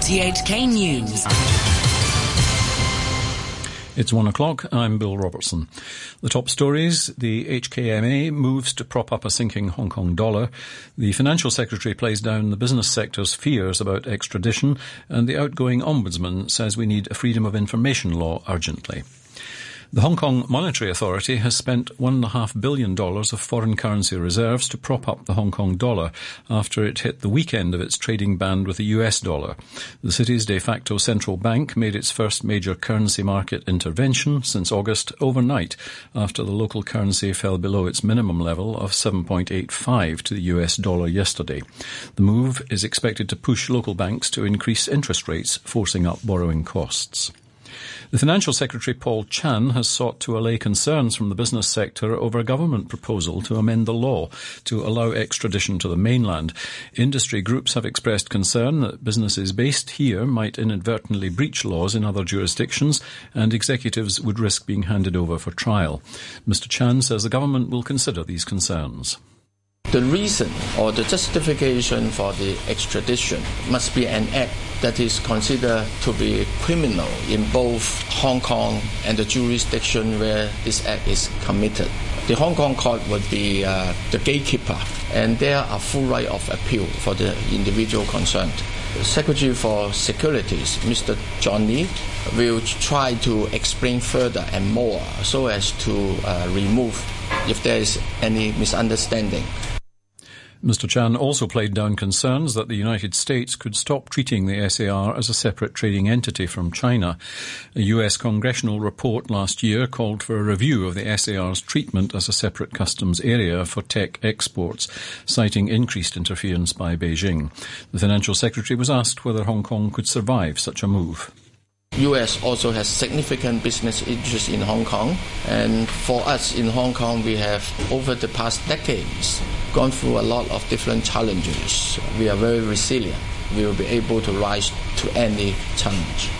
RTHK News. It's one o'clock. I'm Bill Robertson. The top stories the HKMA moves to prop up a sinking Hong Kong dollar. The financial secretary plays down the business sector's fears about extradition. And the outgoing ombudsman says we need a freedom of information law urgently. The Hong Kong Monetary Authority has spent $1.5 billion of foreign currency reserves to prop up the Hong Kong dollar after it hit the weekend of its trading band with the US dollar. The city's de facto central bank made its first major currency market intervention since August overnight after the local currency fell below its minimum level of 7.85 to the US dollar yesterday. The move is expected to push local banks to increase interest rates, forcing up borrowing costs. The Financial Secretary Paul Chan has sought to allay concerns from the business sector over a government proposal to amend the law to allow extradition to the mainland. Industry groups have expressed concern that businesses based here might inadvertently breach laws in other jurisdictions and executives would risk being handed over for trial. Mr. Chan says the government will consider these concerns. The reason or the justification for the extradition must be an act that is considered to be criminal in both Hong Kong and the jurisdiction where this act is committed. The Hong Kong court would be uh, the gatekeeper, and there are full right of appeal for the individual concerned. Secretary for Securities, Mr. John Lee, will try to explain further and more so as to uh, remove if there is any misunderstanding. Mr. Chan also played down concerns that the United States could stop treating the SAR as a separate trading entity from China. A US congressional report last year called for a review of the SAR's treatment as a separate customs area for tech exports, citing increased interference by Beijing. The financial secretary was asked whether Hong Kong could survive such a move. U.S. also has significant business interests in Hong Kong, and for us in Hong Kong, we have over the past decades gone through a lot of different challenges. We are very resilient. We will be able to rise to any challenge.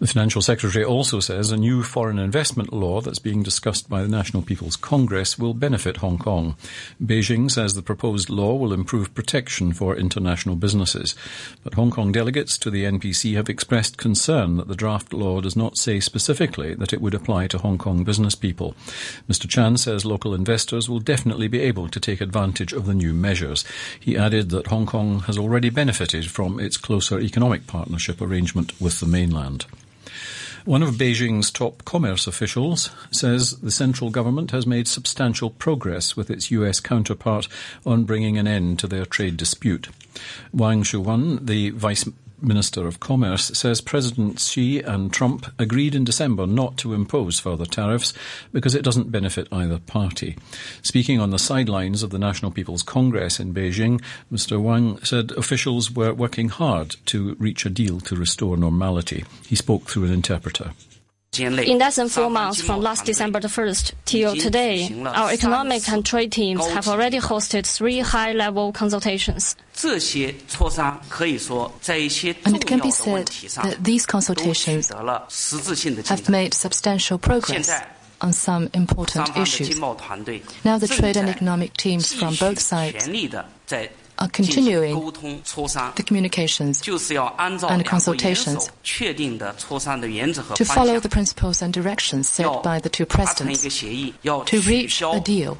The Financial Secretary also says a new foreign investment law that's being discussed by the National People's Congress will benefit Hong Kong. Beijing says the proposed law will improve protection for international businesses. But Hong Kong delegates to the NPC have expressed concern that the draft law does not say specifically that it would apply to Hong Kong business people. Mr. Chan says local investors will definitely be able to take advantage of the new measures. He added that Hong Kong has already benefited from its closer economic partnership arrangement with the mainland. One of Beijing's top commerce officials says the central government has made substantial progress with its US counterpart on bringing an end to their trade dispute. Wang Shouwen, the vice Minister of Commerce, says President Xi and Trump agreed in December not to impose further tariffs because it doesn't benefit either party. Speaking on the sidelines of the National People's Congress in Beijing, Mr. Wang said officials were working hard to reach a deal to restore normality. He spoke through an interpreter. In less than four months from last December the 1st till today, our economic and trade teams have already hosted three high level consultations. And it can be said that these consultations have made substantial progress on some important issues. Now the trade and economic teams from both sides are continuing the communications and consultations to follow the principles and directions set by the two presidents to reach a deal.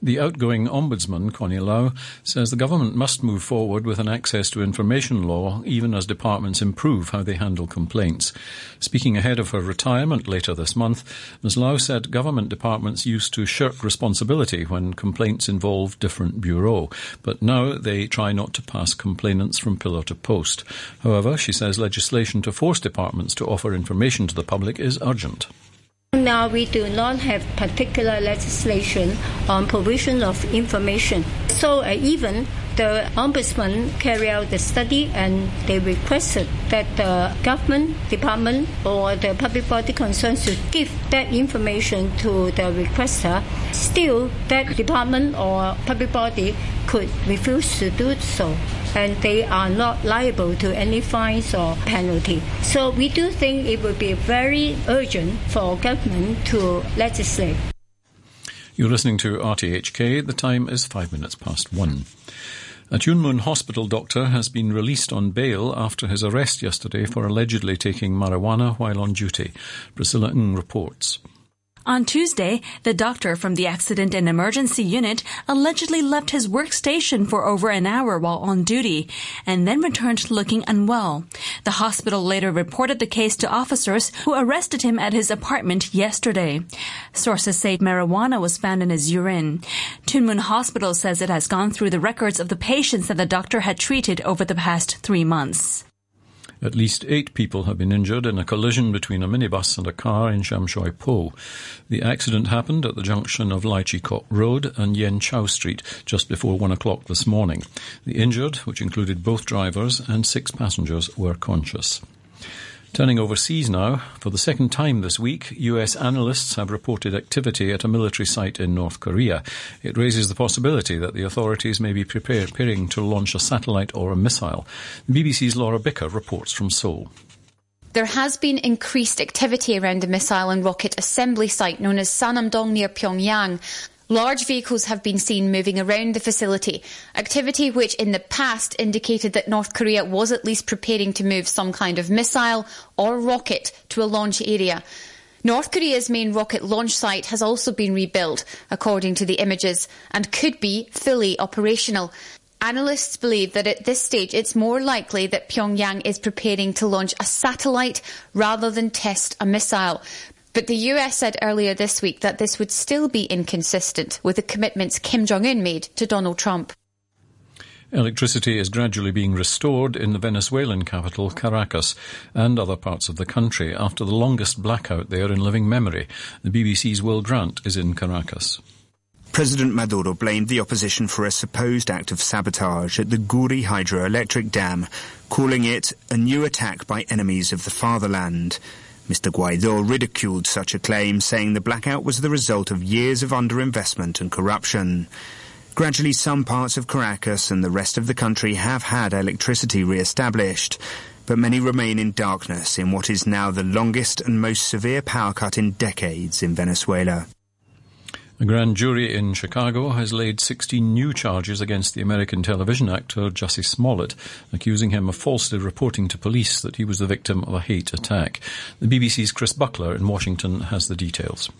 The outgoing Ombudsman, Connie Lau, says the government must move forward with an access to information law even as departments improve how they handle complaints. Speaking ahead of her retirement later this month, Ms. Lau said government departments used to shirk responsibility when complaints involved different bureaux, but now they try not to pass complainants from pillar to post. However, she says legislation to force departments to offer information to the public is urgent. Now we do not have particular legislation on provision of information. So uh, even the ombudsman carry out the study and they requested that the government department or the public body concerned should give that information to the requester. Still, that department or public body could refuse to do so and they are not liable to any fines or penalty. So we do think it would be very urgent for government to legislate. You're listening to RTHK. The time is five minutes past one. A Tuen Mun hospital doctor has been released on bail after his arrest yesterday for allegedly taking marijuana while on duty. Priscilla Ng reports. On Tuesday, the doctor from the Accident and Emergency Unit allegedly left his workstation for over an hour while on duty and then returned looking unwell. The hospital later reported the case to officers who arrested him at his apartment yesterday. Sources say marijuana was found in his urine. Tuen Mun Hospital says it has gone through the records of the patients that the doctor had treated over the past three months. At least eight people have been injured in a collision between a minibus and a car in Sham Shui Po. The accident happened at the junction of Lai Chi Kok Road and Yen Chow Street just before one o'clock this morning. The injured, which included both drivers and six passengers, were conscious. Turning overseas now, for the second time this week, US analysts have reported activity at a military site in North Korea. It raises the possibility that the authorities may be preparing to launch a satellite or a missile. The BBC's Laura Bicker reports from Seoul. There has been increased activity around the missile and rocket assembly site known as Sanumdong near Pyongyang. Large vehicles have been seen moving around the facility, activity which in the past indicated that North Korea was at least preparing to move some kind of missile or rocket to a launch area. North Korea's main rocket launch site has also been rebuilt, according to the images, and could be fully operational. Analysts believe that at this stage it's more likely that Pyongyang is preparing to launch a satellite rather than test a missile. But the US said earlier this week that this would still be inconsistent with the commitments Kim Jong un made to Donald Trump. Electricity is gradually being restored in the Venezuelan capital, Caracas, and other parts of the country after the longest blackout there in living memory. The BBC's Will Grant is in Caracas. President Maduro blamed the opposition for a supposed act of sabotage at the Guri hydroelectric dam, calling it a new attack by enemies of the fatherland. Mr Guaido ridiculed such a claim, saying the blackout was the result of years of underinvestment and corruption. Gradually, some parts of Caracas and the rest of the country have had electricity re-established, but many remain in darkness in what is now the longest and most severe power cut in decades in Venezuela. A grand jury in Chicago has laid 16 new charges against the American television actor Jussie Smollett, accusing him of falsely reporting to police that he was the victim of a hate attack. The BBC's Chris Buckler in Washington has the details.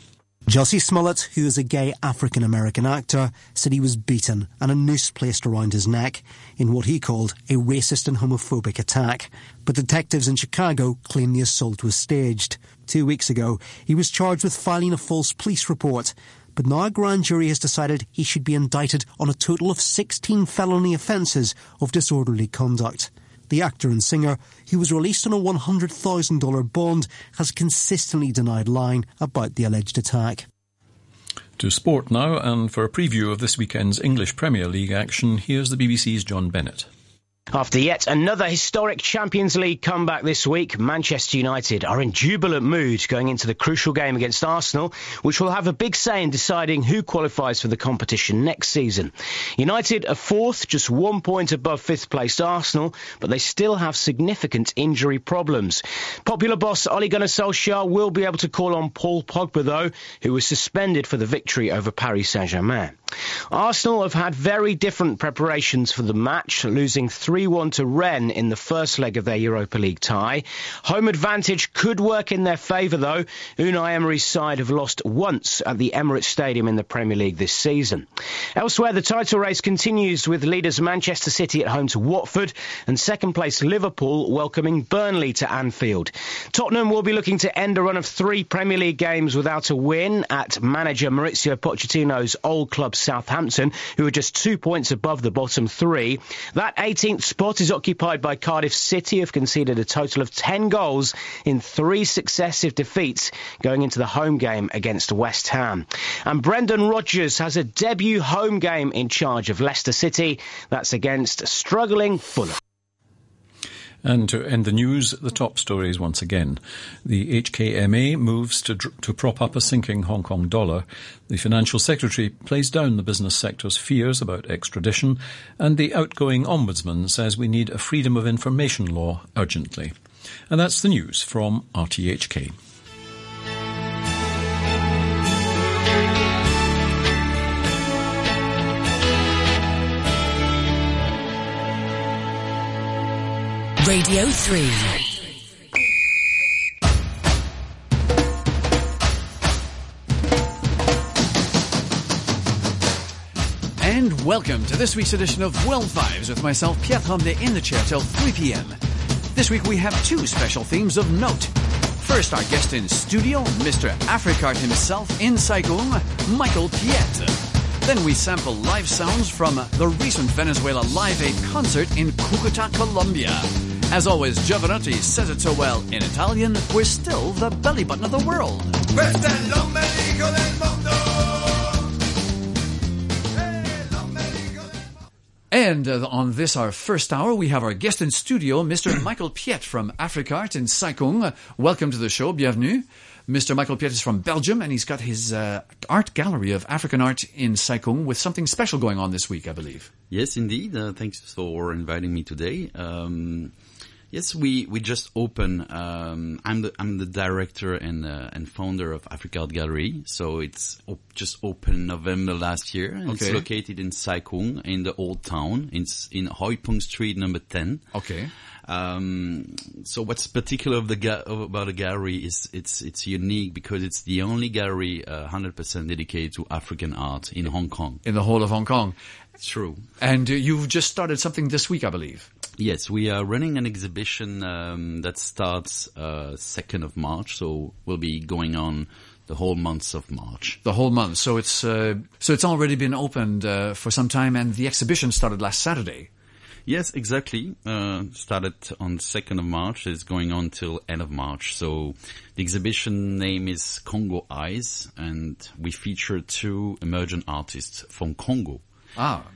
Jussie Smollett, who is a gay African American actor, said he was beaten and a noose placed around his neck in what he called a racist and homophobic attack. But detectives in Chicago claim the assault was staged. Two weeks ago, he was charged with filing a false police report but now a grand jury has decided he should be indicted on a total of 16 felony offences of disorderly conduct. The actor and singer, who was released on a $100,000 bond, has consistently denied lying about the alleged attack. To sport now, and for a preview of this weekend's English Premier League action, here's the BBC's John Bennett. After yet another historic Champions League comeback this week, Manchester United are in jubilant mood going into the crucial game against Arsenal, which will have a big say in deciding who qualifies for the competition next season. United are fourth, just one point above fifth placed Arsenal, but they still have significant injury problems. Popular boss Ole Gunnar Solskjaer will be able to call on Paul Pogba, though, who was suspended for the victory over Paris Saint-Germain. Arsenal have had very different preparations for the match, losing 3-1 to Rennes in the first leg of their Europa League tie. Home advantage could work in their favour though. Unai Emery's side have lost once at the Emirates Stadium in the Premier League this season. Elsewhere, the title race continues with leaders Manchester City at home to Watford and second place Liverpool welcoming Burnley to Anfield. Tottenham will be looking to end a run of three Premier League games without a win at manager Mauricio Pochettino's old club Southampton, who are just two points above the bottom three. That 18th spot is occupied by Cardiff City, who have conceded a total of 10 goals in three successive defeats going into the home game against West Ham. And Brendan Rodgers has a debut home game in charge of Leicester City. That's against struggling Fulham. And to end the news, the top stories once again. The HKMA moves to, to prop up a sinking Hong Kong dollar. The financial secretary plays down the business sector's fears about extradition. And the outgoing ombudsman says we need a freedom of information law urgently. And that's the news from RTHK. Radio 3. And welcome to this week's edition of World Fives with myself, Pierre Tremblay, in the chair till 3 p.m. This week we have two special themes of note. First, our guest in studio, Mr. Africart himself in Saikung, Michael Piet. Then we sample live sounds from the recent Venezuela Live Aid concert in Cucuta, Colombia. As always, Jovanotti says it so well in Italian, we're still the belly button of the world. And uh, on this, our first hour, we have our guest in studio, Mr. Michael Piet from Africart in Saikung. Welcome to the show. Bienvenue. Mr. Michael Piet is from Belgium, and he's got his uh, art gallery of African art in Saikung with something special going on this week, I believe. Yes, indeed. Uh, thanks for inviting me today. Um, yes, we, we just opened. Um, I'm the I'm the director and uh, and founder of Africa Art Gallery. So it's op- just opened November last year. Okay. It's located in Saikung in the old town. It's in Hoi Pong Street, number ten. Okay. Um, so what's particular of the ga- about the gallery is it's it's unique because it's the only gallery uh, 100% dedicated to African art in Hong Kong. In the whole of Hong Kong. True. And uh, you've just started something this week, I believe. Yes, we are running an exhibition um, that starts uh, 2nd of March, so we'll be going on the whole month of March. The whole month. So it's uh, so it's already been opened uh, for some time, and the exhibition started last Saturday. Yes, exactly. Uh, started on 2nd of March. It's going on till end of March. So the exhibition name is Congo Eyes and we feature two emergent artists from Congo. Ah,